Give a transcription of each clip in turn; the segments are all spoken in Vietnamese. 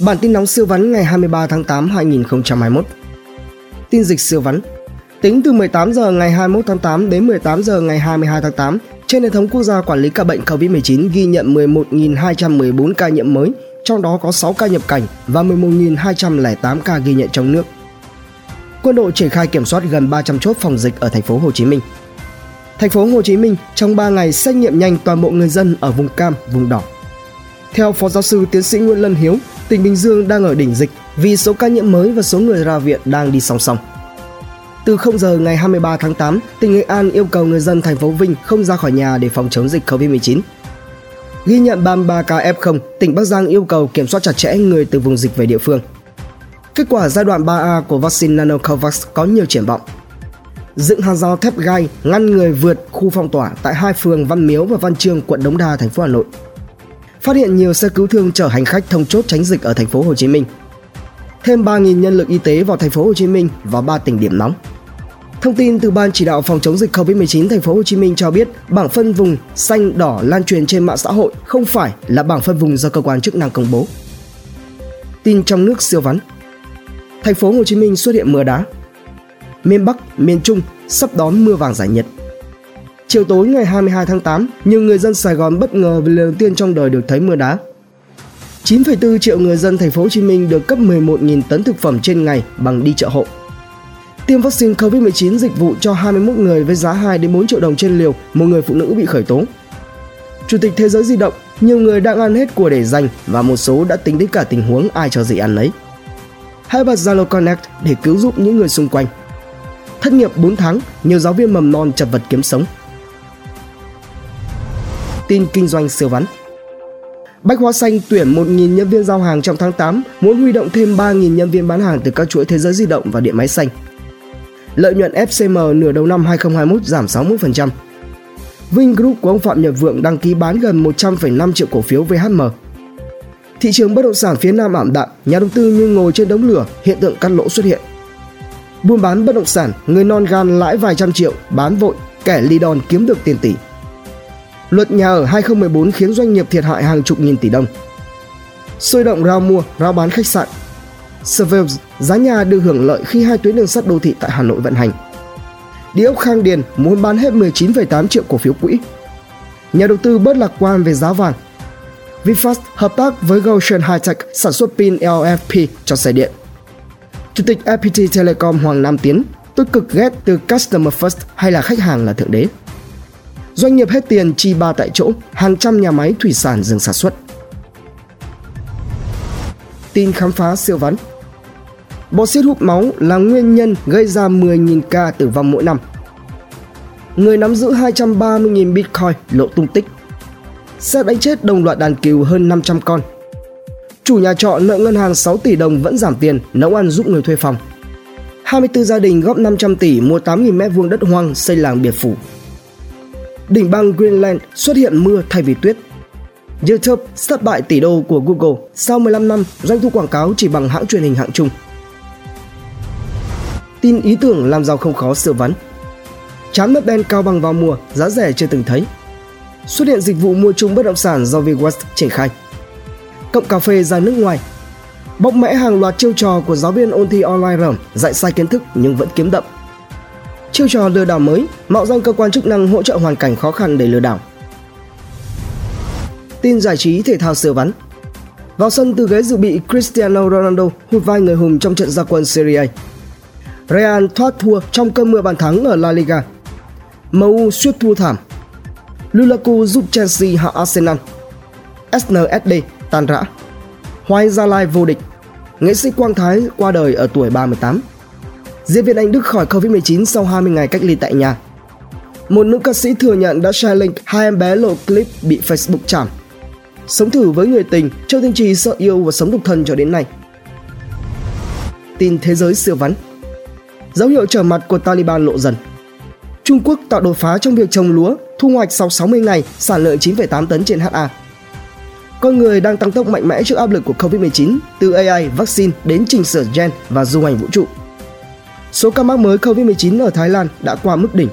Bản tin nóng siêu vắn ngày 23 tháng 8 2021. Tin dịch siêu vắn. Tính từ 18 giờ ngày 21 tháng 8 đến 18 giờ ngày 22 tháng 8, trên hệ thống quốc gia quản lý ca bệnh COVID-19 ghi nhận 11.214 ca nhiễm mới, trong đó có 6 ca nhập cảnh và 11.208 ca ghi nhận trong nước. Quân đội triển khai kiểm soát gần 300 chốt phòng dịch ở thành phố Hồ Chí Minh. Thành phố Hồ Chí Minh trong 3 ngày xét nghiệm nhanh toàn bộ người dân ở vùng cam, vùng đỏ. Theo Phó Giáo sư Tiến sĩ Nguyễn Lân Hiếu, tỉnh Bình Dương đang ở đỉnh dịch vì số ca nhiễm mới và số người ra viện đang đi song song. Từ 0 giờ ngày 23 tháng 8, tỉnh Nghệ An yêu cầu người dân thành phố Vinh không ra khỏi nhà để phòng chống dịch COVID-19. Ghi nhận 33 ca F0, tỉnh Bắc Giang yêu cầu kiểm soát chặt chẽ người từ vùng dịch về địa phương. Kết quả giai đoạn 3A của vaccine Nanocovax có nhiều triển vọng. Dựng hàng rào thép gai ngăn người vượt khu phong tỏa tại hai phường Văn Miếu và Văn Trương, quận Đống Đa, thành phố Hà Nội phát hiện nhiều xe cứu thương chở hành khách thông chốt tránh dịch ở thành phố Hồ Chí Minh. Thêm 3.000 nhân lực y tế vào thành phố Hồ Chí Minh và 3 tỉnh điểm nóng. Thông tin từ Ban chỉ đạo phòng chống dịch COVID-19 thành phố Hồ Chí Minh cho biết, bảng phân vùng xanh đỏ lan truyền trên mạng xã hội không phải là bảng phân vùng do cơ quan chức năng công bố. Tin trong nước siêu vắn. Thành phố Hồ Chí Minh xuất hiện mưa đá. Miền Bắc, miền Trung sắp đón mưa vàng giải nhiệt. Chiều tối ngày 22 tháng 8, nhiều người dân Sài Gòn bất ngờ vì lần đầu tiên trong đời được thấy mưa đá. 9,4 triệu người dân thành phố Hồ Chí Minh được cấp 11.000 tấn thực phẩm trên ngày bằng đi chợ hộ. Tiêm vaccine COVID-19 dịch vụ cho 21 người với giá 2 đến 4 triệu đồng trên liều, một người phụ nữ bị khởi tố. Chủ tịch Thế giới di động, nhiều người đang ăn hết của để dành và một số đã tính đến cả tình huống ai cho gì ăn lấy. Hãy bật Zalo Connect để cứu giúp những người xung quanh. Thất nghiệp 4 tháng, nhiều giáo viên mầm non chật vật kiếm sống tin kinh doanh siêu vắn. Bách Hóa Xanh tuyển 1.000 nhân viên giao hàng trong tháng 8, muốn huy động thêm 3.000 nhân viên bán hàng từ các chuỗi thế giới di động và điện máy xanh. Lợi nhuận FCM nửa đầu năm 2021 giảm 60%. Vingroup của ông Phạm Nhật Vượng đăng ký bán gần 100,5 triệu cổ phiếu VHM. Thị trường bất động sản phía Nam ảm đạm, nhà đầu tư như ngồi trên đống lửa, hiện tượng cắt lỗ xuất hiện. Buôn bán bất động sản, người non gan lãi vài trăm triệu, bán vội, kẻ ly đòn kiếm được tiền tỷ. Luật nhà ở 2014 khiến doanh nghiệp thiệt hại hàng chục nghìn tỷ đồng. Sôi động rao mua, rao bán khách sạn. Surveils, giá nhà được hưởng lợi khi hai tuyến đường sắt đô thị tại Hà Nội vận hành. Địa ốc Khang Điền muốn bán hết 19,8 triệu cổ phiếu quỹ. Nhà đầu tư bớt lạc quan về giá vàng. VinFast hợp tác với Goshen Hightech sản xuất pin LFP cho xe điện. Chủ tịch FPT Telecom Hoàng Nam Tiến, tôi cực ghét từ Customer First hay là khách hàng là thượng đế. Doanh nghiệp hết tiền chi ba tại chỗ, hàng trăm nhà máy thủy sản dừng sản xuất. Tin khám phá siêu vắn bọt xiết hút máu là nguyên nhân gây ra 10.000 ca tử vong mỗi năm. Người nắm giữ 230.000 Bitcoin lộ tung tích. Xe đánh chết đồng loạt đàn cừu hơn 500 con. Chủ nhà trọ nợ ngân hàng 6 tỷ đồng vẫn giảm tiền nấu ăn giúp người thuê phòng. 24 gia đình góp 500 tỷ mua 8.000 mét vuông đất hoang xây làng biệt phủ đỉnh băng Greenland xuất hiện mưa thay vì tuyết. YouTube thất bại tỷ đô của Google sau 15 năm doanh thu quảng cáo chỉ bằng hãng truyền hình hạng trung. Tin ý tưởng làm giàu không khó sửa vắn. Chán mất đen cao bằng vào mùa, giá rẻ chưa từng thấy. Xuất hiện dịch vụ mua chung bất động sản do VWest triển khai. Cộng cà phê ra nước ngoài. Bóc mẽ hàng loạt chiêu trò của giáo viên ôn thi online rầm, dạy sai kiến thức nhưng vẫn kiếm đậm chiêu trò lừa đảo mới, mạo danh cơ quan chức năng hỗ trợ hoàn cảnh khó khăn để lừa đảo. Tin giải trí thể thao sửa vắn Vào sân từ ghế dự bị Cristiano Ronaldo hụt vai người hùng trong trận gia quân Serie A. Real thoát thua trong cơn mưa bàn thắng ở La Liga. MU suýt thua thảm. Lukaku giúp Chelsea hạ Arsenal. SNSD tan rã. Hoài Gia Lai vô địch. Nghệ sĩ Quang Thái qua đời ở tuổi 38. Diễn viên Anh Đức khỏi Covid-19 sau 20 ngày cách ly tại nhà. Một nữ ca sĩ thừa nhận đã share link hai em bé lộ clip bị Facebook chặn. Sống thử với người tình, Châu Tinh Trì sợ yêu và sống độc thân cho đến nay. Tin thế giới siêu vắn Dấu hiệu trở mặt của Taliban lộ dần. Trung Quốc tạo đột phá trong việc trồng lúa, thu hoạch sau 60 ngày, sản lượng 9,8 tấn trên HA. Con người đang tăng tốc mạnh mẽ trước áp lực của Covid-19, từ AI, vaccine đến chỉnh sửa gen và du hành vũ trụ số ca mắc mới COVID-19 ở Thái Lan đã qua mức đỉnh.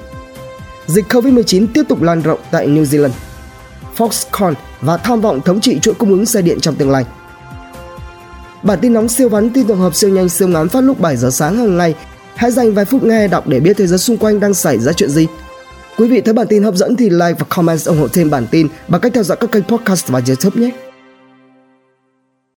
Dịch COVID-19 tiếp tục lan rộng tại New Zealand. Foxconn và tham vọng thống trị chuỗi cung ứng xe điện trong tương lai. Bản tin nóng siêu vắn tin tổng hợp siêu nhanh, siêu ngắn phát lúc 7 giờ sáng hàng ngày. Hãy dành vài phút nghe, đọc để biết thế giới xung quanh đang xảy ra chuyện gì. Quý vị thấy bản tin hấp dẫn thì like và comment ủng hộ thêm bản tin bằng cách theo dõi các kênh podcast và YouTube nhé.